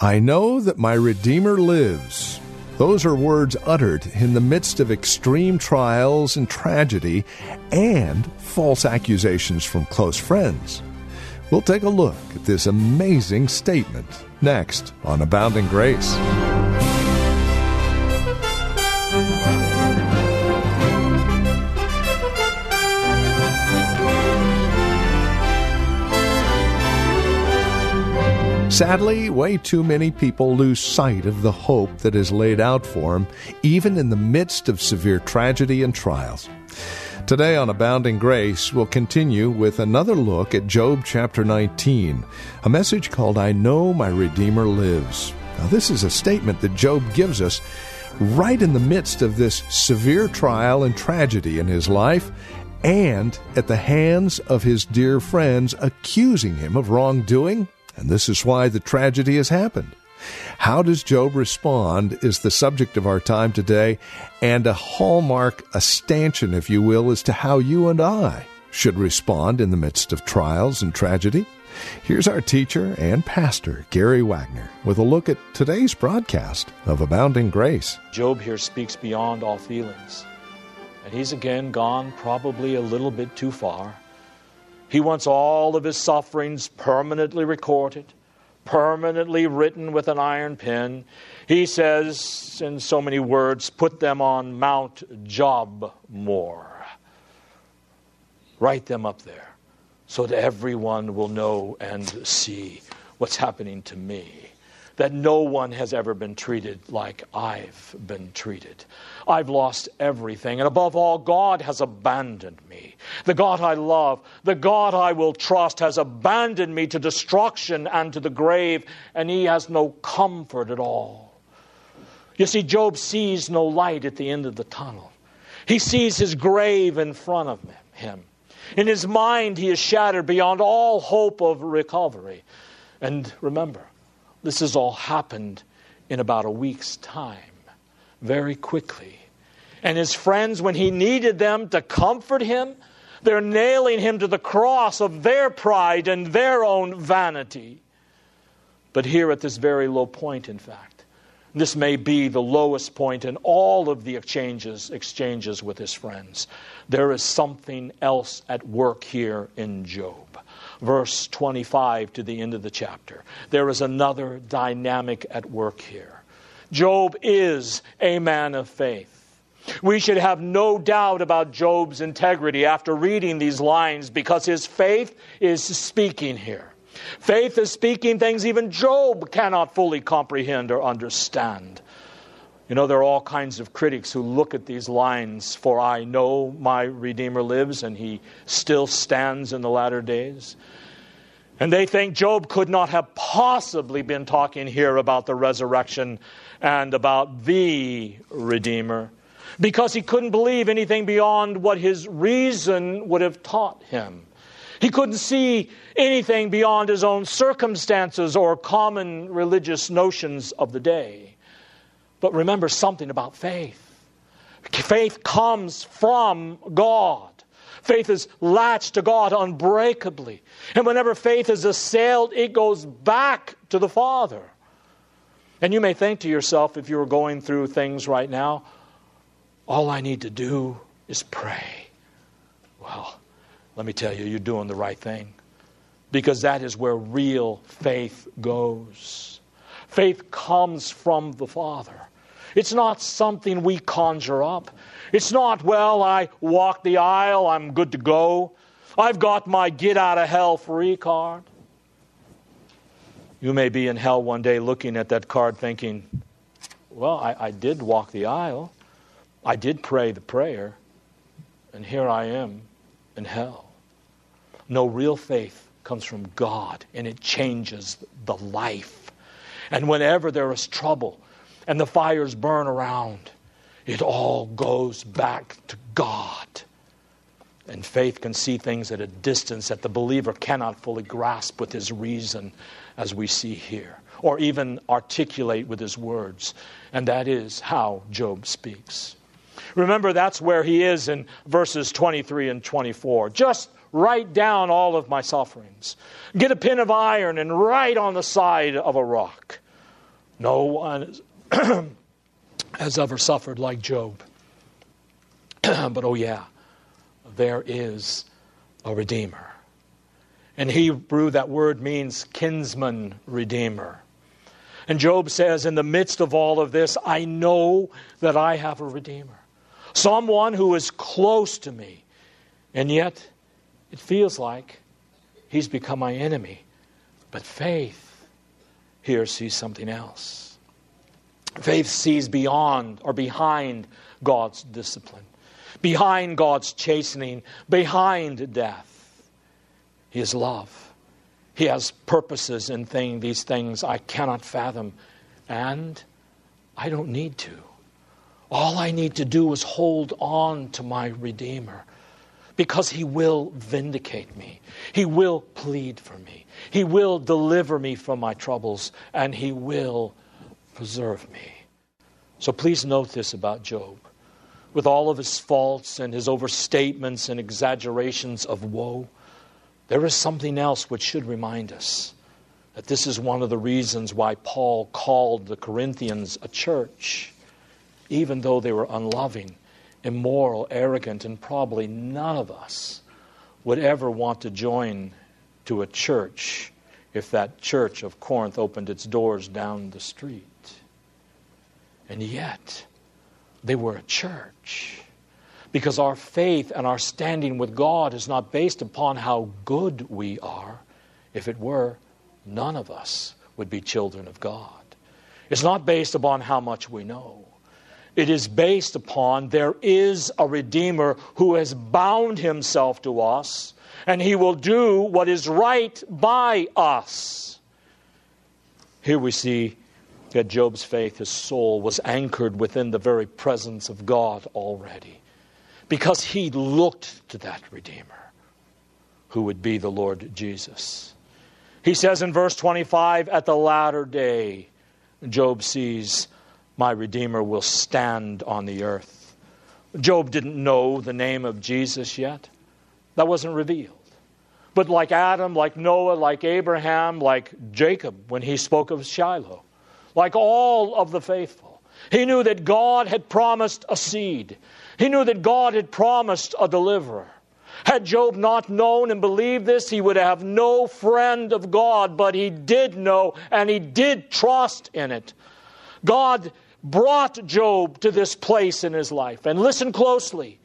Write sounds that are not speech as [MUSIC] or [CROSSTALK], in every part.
I know that my Redeemer lives. Those are words uttered in the midst of extreme trials and tragedy and false accusations from close friends. We'll take a look at this amazing statement next on Abounding Grace. Sadly, way too many people lose sight of the hope that is laid out for them, even in the midst of severe tragedy and trials. Today on Abounding Grace, we'll continue with another look at Job chapter 19, a message called I Know My Redeemer Lives. Now, this is a statement that Job gives us right in the midst of this severe trial and tragedy in his life and at the hands of his dear friends accusing him of wrongdoing and this is why the tragedy has happened. How does Job respond is the subject of our time today, and a hallmark, a stanchion, if you will, as to how you and I should respond in the midst of trials and tragedy. Here's our teacher and pastor, Gary Wagner, with a look at today's broadcast of Abounding Grace. Job here speaks beyond all feelings, and he's again gone probably a little bit too far. He wants all of his sufferings permanently recorded, permanently written with an iron pen. He says, in so many words, put them on Mount Jobmore. Write them up there so that everyone will know and see what's happening to me that no one has ever been treated like I've been treated. I've lost everything. And above all, God has abandoned me. The God I love, the God I will trust, has abandoned me to destruction and to the grave, and he has no comfort at all. You see, Job sees no light at the end of the tunnel. He sees his grave in front of him. In his mind, he is shattered beyond all hope of recovery. And remember, this has all happened in about a week's time, very quickly. And his friends, when he needed them to comfort him, they're nailing him to the cross of their pride and their own vanity. But here at this very low point, in fact, this may be the lowest point in all of the exchanges, exchanges with his friends. There is something else at work here in Job verse 25 to the end of the chapter. There is another dynamic at work here. Job is a man of faith. We should have no doubt about Job's integrity after reading these lines because his faith is speaking here. Faith is speaking things even Job cannot fully comprehend or understand. You know, there are all kinds of critics who look at these lines, for I know my Redeemer lives and he still stands in the latter days. And they think Job could not have possibly been talking here about the resurrection and about the Redeemer because he couldn't believe anything beyond what his reason would have taught him. He couldn't see anything beyond his own circumstances or common religious notions of the day. But remember something about faith. Faith comes from God. Faith is latched to God unbreakably. And whenever faith is assailed, it goes back to the Father. And you may think to yourself, if you are going through things right now, all I need to do is pray. Well, let me tell you, you're doing the right thing. Because that is where real faith goes. Faith comes from the Father. It's not something we conjure up. It's not, well, I walk the aisle, I'm good to go. I've got my get out of hell free card. You may be in hell one day looking at that card thinking, well, I, I did walk the aisle. I did pray the prayer. And here I am in hell. No real faith comes from God, and it changes the life And whenever there is trouble and the fires burn around, it all goes back to God. And faith can see things at a distance that the believer cannot fully grasp with his reason, as we see here, or even articulate with his words. And that is how Job speaks. Remember, that's where he is in verses 23 and 24. Just write down all of my sufferings. Get a pin of iron and write on the side of a rock. No one [CLEARS THROAT] has ever suffered like Job. [CLEARS THROAT] but oh, yeah there is a Redeemer. In Hebrew, that word means kinsman redeemer. And Job says, In the midst of all of this, I know that I have a Redeemer, someone who is close to me. And yet, it feels like he's become my enemy. But faith here sees something else. Faith sees beyond or behind God's discipline behind God's chastening, behind death. He is love. He has purposes in thing, these things I cannot fathom, and I don't need to. All I need to do is hold on to my Redeemer because He will vindicate me. He will plead for me. He will deliver me from my troubles, and He will preserve me. So please note this about Job with all of his faults and his overstatements and exaggerations of woe, there is something else which should remind us that this is one of the reasons why Paul called the Corinthians a church, even though they were unloving, immoral, arrogant, and probably none of us would ever want to join to a church if that church of Corinth opened its doors down the street. And yet, they were a church. Because our faith and our standing with God is not based upon how good we are. If it were, none of us would be children of God. It's not based upon how much we know. It is based upon there is a Redeemer who has bound himself to us, and he will do what is right by us. Here we see that Job's faith, his soul, was anchored within the very presence of God already because he looked to that Redeemer who would be the Lord Jesus. He says in verse 25, At the latter day, Job sees, My Redeemer will stand on the earth. Job didn't know the name of Jesus yet, that wasn't revealed. But like Adam, like Noah, like Abraham, like Jacob, when he spoke of Shiloh, like all of the faithful. He knew that God had promised a seed, he knew that God had promised a deliverer. Had Job not known and believed this, he would have no friend of God, but he did know and he did trust in it. God brought Job to this place in his life. And listen closely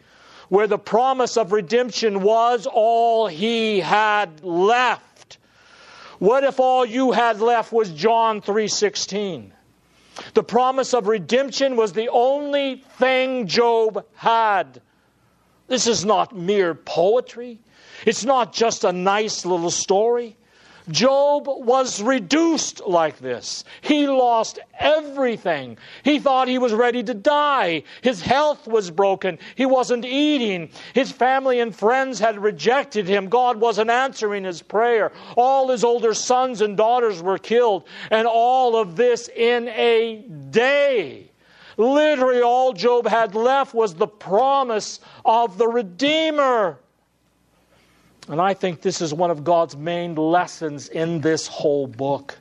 where the promise of redemption was all he had left. What if all you had left was John 3:16? The promise of redemption was the only thing Job had. This is not mere poetry. It's not just a nice little story. Job was reduced like this. He lost everything. He thought he was ready to die. His health was broken. He wasn't eating. His family and friends had rejected him. God wasn't answering his prayer. All his older sons and daughters were killed. And all of this in a day. Literally, all Job had left was the promise of the Redeemer. And I think this is one of God's main lessons in this whole book.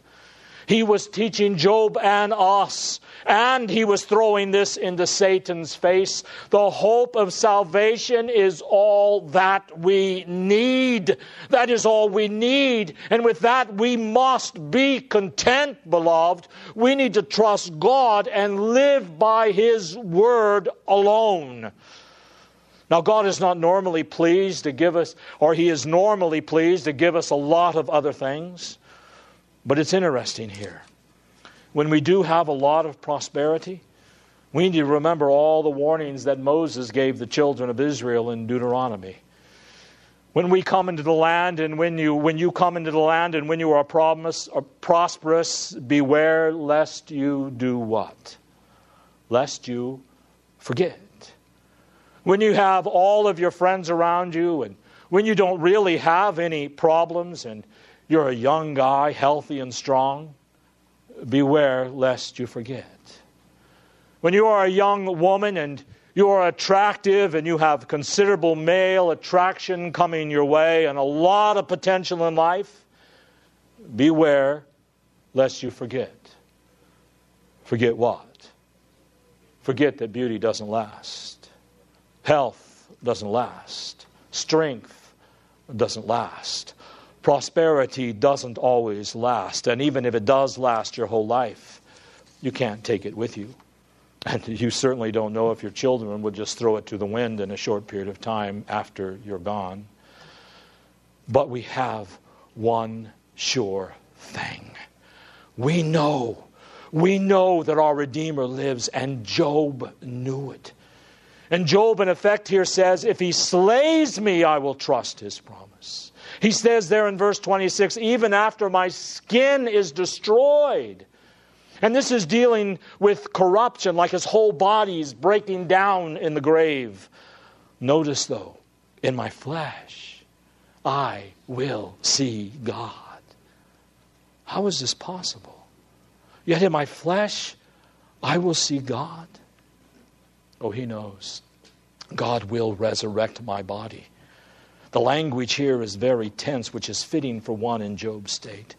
He was teaching Job and us, and he was throwing this into Satan's face. The hope of salvation is all that we need. That is all we need. And with that, we must be content, beloved. We need to trust God and live by his word alone. Now, God is not normally pleased to give us, or He is normally pleased to give us a lot of other things. But it's interesting here. When we do have a lot of prosperity, we need to remember all the warnings that Moses gave the children of Israel in Deuteronomy. When we come into the land, and when you, when you come into the land, and when you are promise, or prosperous, beware lest you do what? Lest you forget. When you have all of your friends around you, and when you don't really have any problems, and you're a young guy, healthy and strong, beware lest you forget. When you are a young woman and you are attractive and you have considerable male attraction coming your way and a lot of potential in life, beware lest you forget. Forget what? Forget that beauty doesn't last, health doesn't last, strength doesn't last, prosperity doesn't always last, and even if it does last your whole life, you can't take it with you. And you certainly don't know if your children would just throw it to the wind in a short period of time after you're gone. But we have one sure thing. We know, we know that our Redeemer lives, and Job knew it. And Job, in effect, here says, If he slays me, I will trust his promise. He says there in verse 26, Even after my skin is destroyed, and this is dealing with corruption, like his whole body is breaking down in the grave. Notice, though, in my flesh, I will see God. How is this possible? Yet in my flesh, I will see God. Oh, he knows. God will resurrect my body. The language here is very tense, which is fitting for one in Job's state.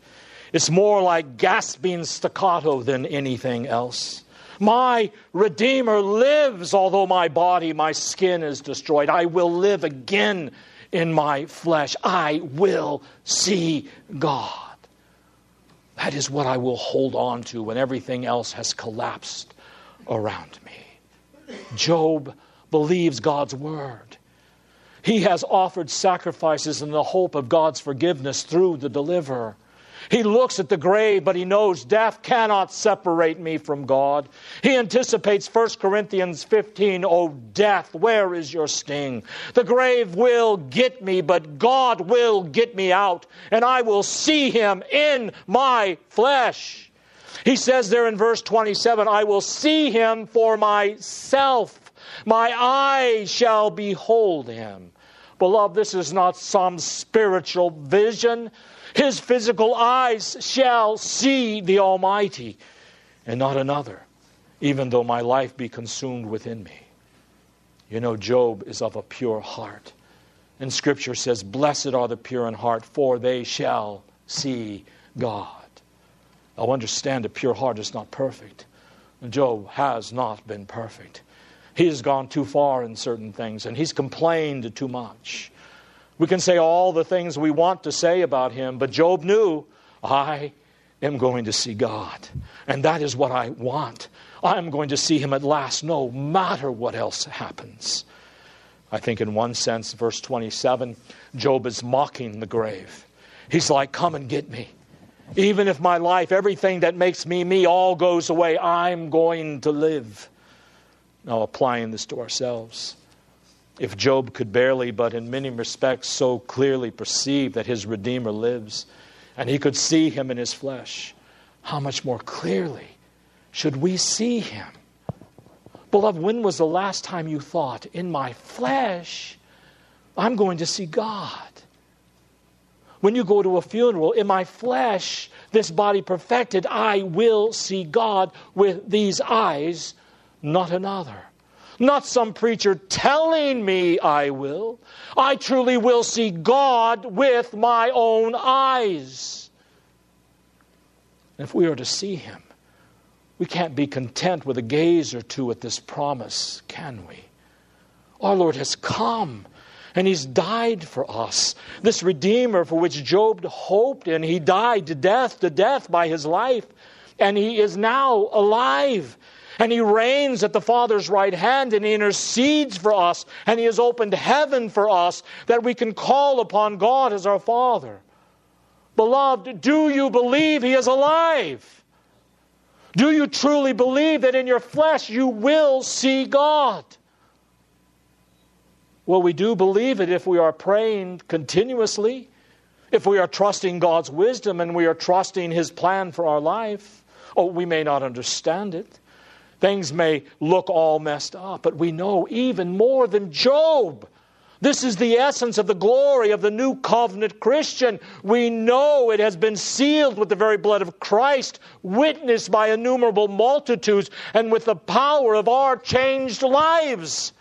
It's more like gasping staccato than anything else. My Redeemer lives, although my body, my skin is destroyed. I will live again in my flesh. I will see God. That is what I will hold on to when everything else has collapsed around me. Job believes God's word. He has offered sacrifices in the hope of God's forgiveness through the deliverer. He looks at the grave, but he knows death cannot separate me from God. He anticipates 1 Corinthians 15, Oh, death, where is your sting? The grave will get me, but God will get me out, and I will see him in my flesh. He says there in verse 27, I will see him for myself. My eyes shall behold him. Beloved, this is not some spiritual vision. His physical eyes shall see the Almighty, and not another, even though my life be consumed within me. You know, Job is of a pure heart. And Scripture says, Blessed are the pure in heart, for they shall see God. Now, understand a pure heart is not perfect. Job has not been perfect. He has gone too far in certain things, and he's complained too much. We can say all the things we want to say about him, but Job knew, I am going to see God. And that is what I want. I am going to see him at last, no matter what else happens. I think, in one sense, verse 27, Job is mocking the grave. He's like, Come and get me. Even if my life, everything that makes me me, all goes away, I'm going to live. Now, applying this to ourselves. If Job could barely, but in many respects, so clearly perceive that his Redeemer lives, and he could see him in his flesh, how much more clearly should we see him? Beloved, when was the last time you thought, in my flesh, I'm going to see God? When you go to a funeral, in my flesh, this body perfected, I will see God with these eyes, not another. Not some preacher telling me I will. I truly will see God with my own eyes. if we are to see Him, we can't be content with a gaze or two at this promise, can we? Our Lord has come and He's died for us. This Redeemer for which Job hoped, and He died to death, to death by His life, and He is now alive. And he reigns at the Father's right hand and he intercedes for us and he has opened heaven for us that we can call upon God as our Father. Beloved, do you believe he is alive? Do you truly believe that in your flesh you will see God? Well, we do believe it if we are praying continuously, if we are trusting God's wisdom and we are trusting His plan for our life. Oh, we may not understand it. Things may look all messed up, but we know even more than Job. This is the essence of the glory of the new covenant Christian. We know it has been sealed with the very blood of Christ, witnessed by innumerable multitudes, and with the power of our changed lives.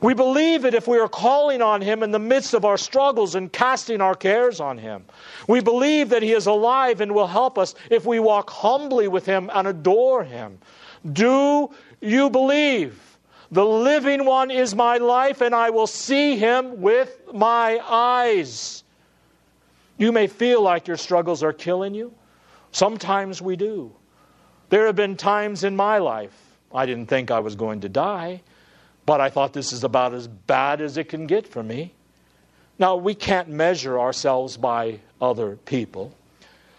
We believe it if we are calling on Him in the midst of our struggles and casting our cares on Him. We believe that He is alive and will help us if we walk humbly with Him and adore Him. Do you believe? The living one is my life, and I will see Him with my eyes. You may feel like your struggles are killing you. Sometimes we do. There have been times in my life I didn't think I was going to die. But I thought this is about as bad as it can get for me. Now, we can't measure ourselves by other people.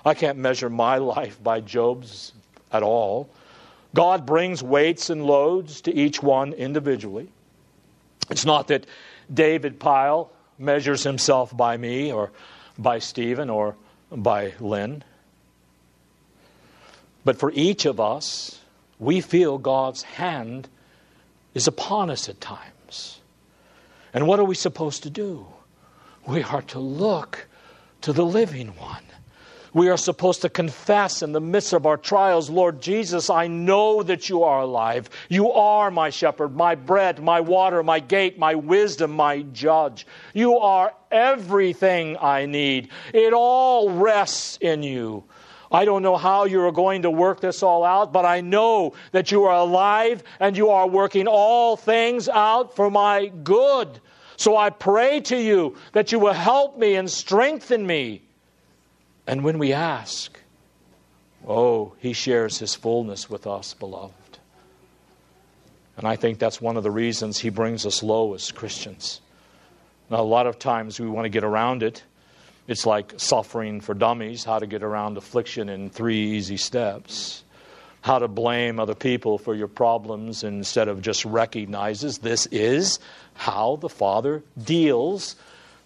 I can't measure my [LAUGHS] life by Job's at all. God brings weights and loads to each one individually. It's not that David Pyle measures himself by me or by Stephen or by Lynn. But for each of us, we feel God's hand is upon us at times. And what are we supposed to do? We are to look to the living one. We are supposed to confess in the midst of our trials, Lord Jesus, I know that you are alive. You are my shepherd, my bread, my water, my gate, my wisdom, my judge. You are everything I need. It all rests in you. I don't know how you are going to work this all out, but I know that you are alive and you are working all things out for my good. So I pray to you that you will help me and strengthen me. And when we ask, oh, he shares his fullness with us, beloved. And I think that's one of the reasons he brings us low as Christians. Now, a lot of times we want to get around it it's like suffering for dummies, how to get around affliction in three easy steps. How to blame other people for your problems instead of just recognizes this is how the Father deals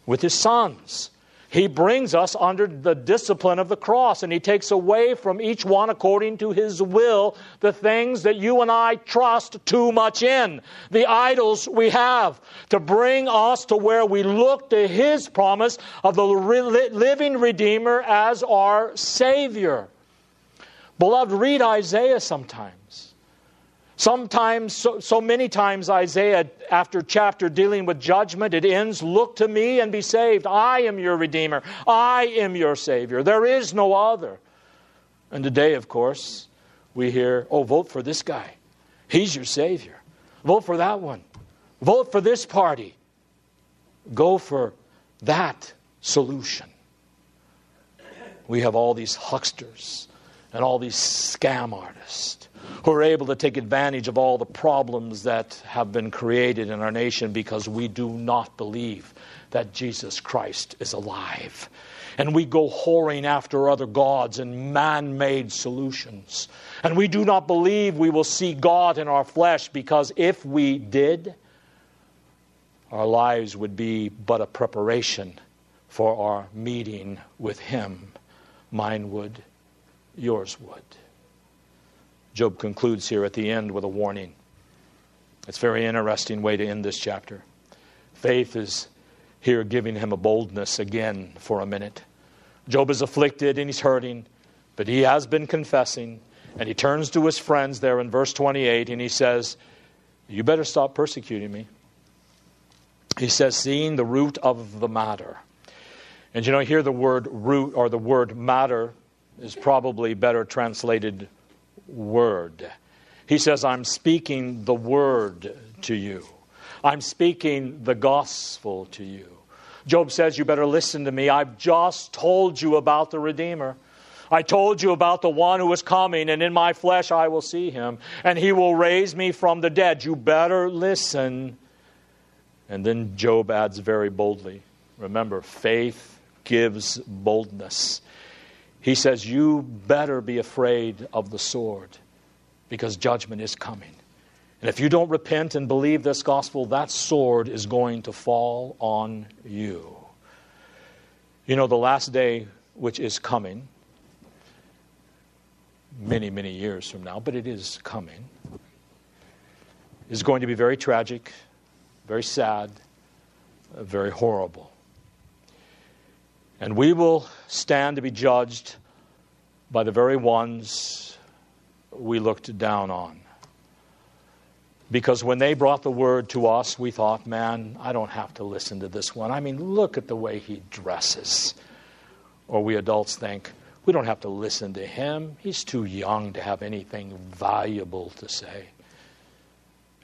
with his sons. He brings us under the discipline of the cross, and He takes away from each one, according to His will, the things that you and I trust too much in, the idols we have, to bring us to where we look to His promise of the living Redeemer as our Savior. Beloved, read Isaiah sometimes. Sometimes, so, so, many times, Isaiah, after chapter dealing with judgment, it ends Look to me and be saved. I am your Redeemer. I am your Savior. There is no other. And today, of course, we hear, Oh, vote for this guy. He's your Savior. Vote for that one. Vote for this party. Go for that solution. We have all these hucksters and all these scam artists who are able to take advantage of all the problems that have been created in our nation because we do not believe that Jesus Christ is alive. And we go whoring after other gods and man made solutions. And we do not believe we will see God in our flesh because if we did, our lives would be but a preparation for our meeting with Him. Mine would, yours would. Job concludes here at the end with a warning. It's a very interesting way to end this chapter. Faith is here giving him a boldness again for a minute. Job is afflicted and he's hurting, but he has been confessing. And he turns to his friends there in verse 28 and he says, You better stop persecuting me. He says, Seeing the root of the matter. And you know, here the word root or the word matter is probably better translated word. He says, I'm speaking the word to you. I'm speaking the gospel to you. Job says, You better listen to me. I've just told you about the Redeemer. I told you about the one who is coming, and in my flesh I will see him, and he will raise me from the dead. You better listen. And then Job adds very boldly remember, faith gives boldness. He says, You better be afraid of the sword because judgment is coming. And if you don't repent and believe this gospel, that sword is going to fall on you. You know, the last day, which is coming, many, many years from now, but it is coming, is going to be very tragic, very sad, very horrible. And we will stand to be judged by the very ones we looked down on. Because when they brought the word to us, we thought, man, I don't have to listen to this one. I mean, look at the way he dresses. Or we adults think, we don't have to listen to him. He's too young to have anything valuable to say.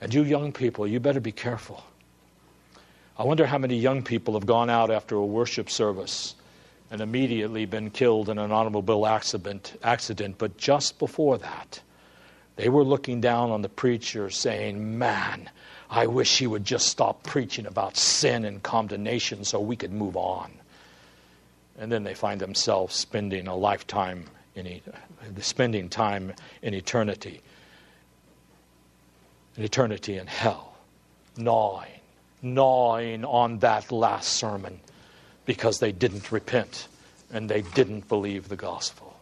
And you young people, you better be careful. I wonder how many young people have gone out after a worship service and immediately been killed in an automobile accident, accident. But just before that, they were looking down on the preacher saying, Man, I wish he would just stop preaching about sin and condemnation so we could move on. And then they find themselves spending a lifetime in spending time in eternity, in eternity in hell, gnawing, gnawing on that last sermon because they didn't repent and they didn't believe the gospel.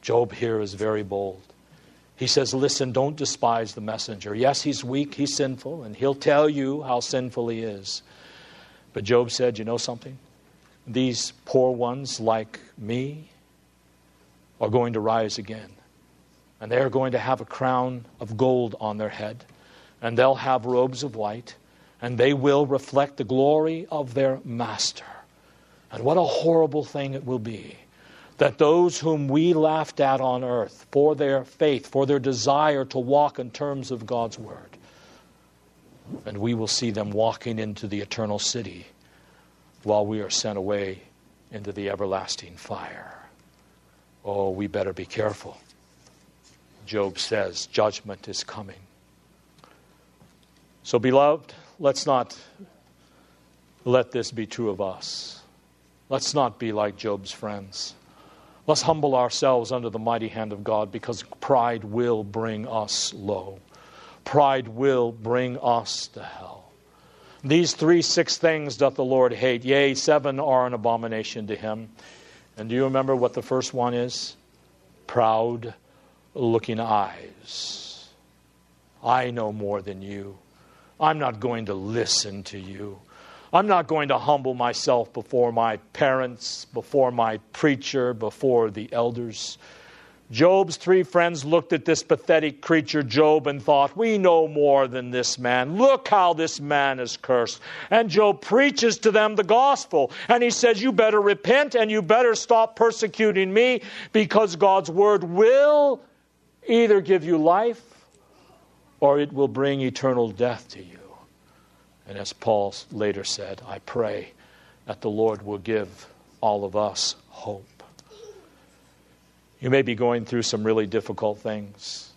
Job here is very bold. He says, Listen, don't despise the messenger. Yes, he's weak, he's sinful, and he'll tell you how sinful he is. But Job said, You know something? These poor ones like me are going to rise again. And they are going to have a crown of gold on their head, and they'll have robes of white, and they will reflect the glory of their master. And what a horrible thing it will be that those whom we laughed at on earth for their faith, for their desire to walk in terms of God's word, and we will see them walking into the eternal city while we are sent away into the everlasting fire. Oh, we better be careful. Job says, judgment is coming. So, beloved, let's not let this be true of us. Let's not be like Job's friends. Let's humble ourselves under the mighty hand of God because pride will bring us low. Pride will bring us to hell. These three, six things doth the Lord hate. Yea, seven are an abomination to him. And do you remember what the first one is? Proud looking eyes. I know more than you. I'm not going to listen to you. I'm not going to humble myself before my parents, before my preacher, before the elders. Job's three friends looked at this pathetic creature, Job, and thought, We know more than this man. Look how this man is cursed. And Job preaches to them the gospel. And he says, You better repent and you better stop persecuting me because God's word will either give you life or it will bring eternal death to you. And as Paul later said, I pray that the Lord will give all of us hope. You may be going through some really difficult things.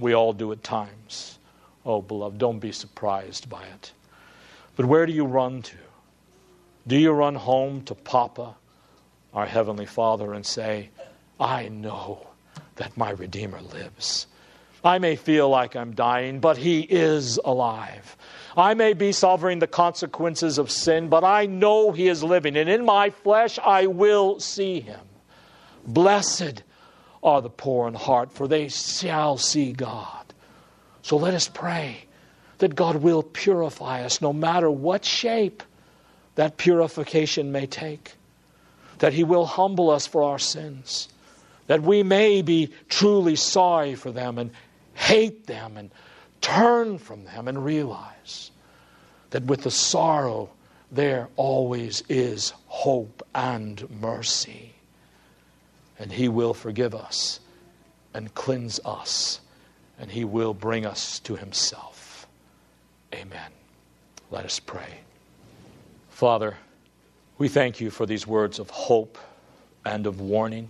We all do at times. Oh, beloved, don't be surprised by it. But where do you run to? Do you run home to Papa, our Heavenly Father, and say, I know that my Redeemer lives? I may feel like I'm dying, but He is alive. I may be suffering the consequences of sin, but I know He is living, and in my flesh I will see Him. Blessed are the poor in heart, for they shall see God. So let us pray that God will purify us no matter what shape that purification may take, that He will humble us for our sins, that we may be truly sorry for them and hate them and turn from them and realize that with the sorrow there always is hope and mercy. And He will forgive us and cleanse us, and He will bring us to Himself. Amen. Let us pray. Father, we thank you for these words of hope and of warning.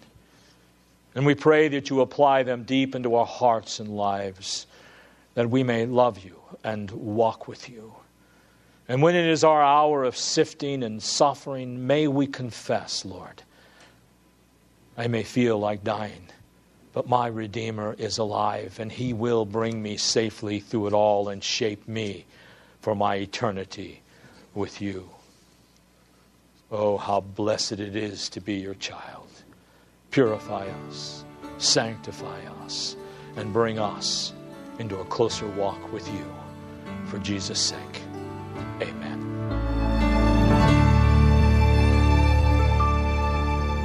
And we pray that you apply them deep into our hearts and lives that we may love you and walk with you. And when it is our hour of sifting and suffering, may we confess, Lord, I may feel like dying, but my Redeemer is alive, and he will bring me safely through it all and shape me for my eternity with you. Oh, how blessed it is to be your child. Purify us, sanctify us, and bring us into a closer walk with you. For Jesus' sake,